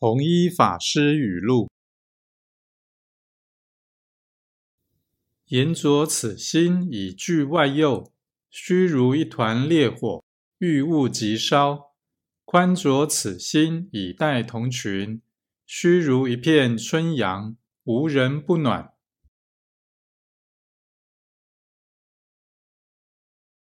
弘一法师语录：言着此心以具外右，虚如一团烈火，遇物即烧；宽着此心以待同群，虚如一片春阳，无人不暖。